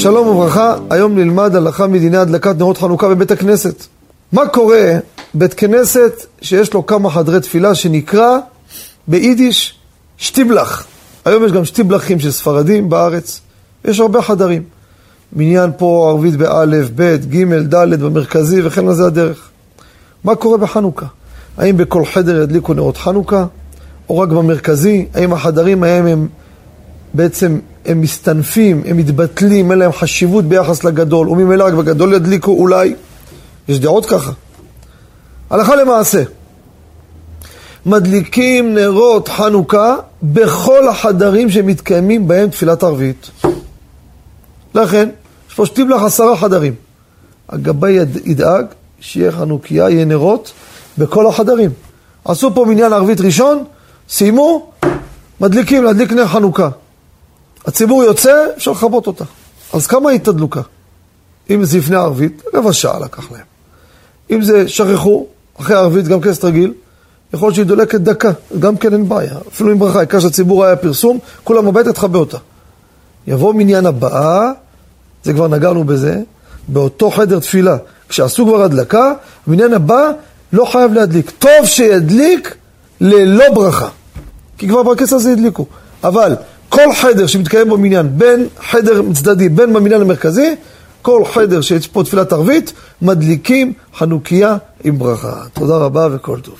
שלום וברכה, היום נלמד הלכה מדיני הדלקת נרות חנוכה בבית הכנסת. מה קורה בית כנסת שיש לו כמה חדרי תפילה שנקרא ביידיש שטיבלח. היום יש גם שטיבלחים של ספרדים בארץ, יש הרבה חדרים. מניין פה ערבית באלף, בית, גימל, דלת, במרכזי וכן על זה הדרך. מה קורה בחנוכה? האם בכל חדר ידליקו נרות חנוכה, או רק במרכזי? האם החדרים ההם הם בעצם הם מסתנפים, הם מתבטלים, אין להם חשיבות ביחס לגדול, וממילא רק בגדול ידליקו אולי. יש דעות ככה. הלכה למעשה, מדליקים נרות חנוכה בכל החדרים שמתקיימים בהם תפילת ערבית. לכן, שתים לך עשרה חדרים. הגבאי ידאג שיהיה חנוכיה, יהיה נרות בכל החדרים. עשו פה מניין ערבית ראשון, סיימו, מדליקים, להדליק נר חנוכה. הציבור יוצא, אפשר לכבות אותה. אז כמה היא תדלוקה? אם זה לפני ערבית, רבע שעה לקח להם. אם זה שכחו, אחרי ערבית, גם כסת רגיל, יכול להיות שהיא דולקת דקה, גם כן אין בעיה. אפילו עם ברכה, העיקר שהציבור היה פרסום, כולם הביתה תכבה אותה. יבוא מניין הבאה, זה כבר נגענו בזה, באותו חדר תפילה. כשעשו כבר הדלקה, מניין הבא לא חייב להדליק. טוב שידליק ללא ברכה. כי כבר בכס הזה הדליקו. אבל כל חדר שמתקיים בו מניין, בין חדר צדדי, בין במניין המרכזי, כל חדר שיש פה תפילת ערבית, מדליקים חנוכיה עם ברכה. תודה רבה וכל טוב.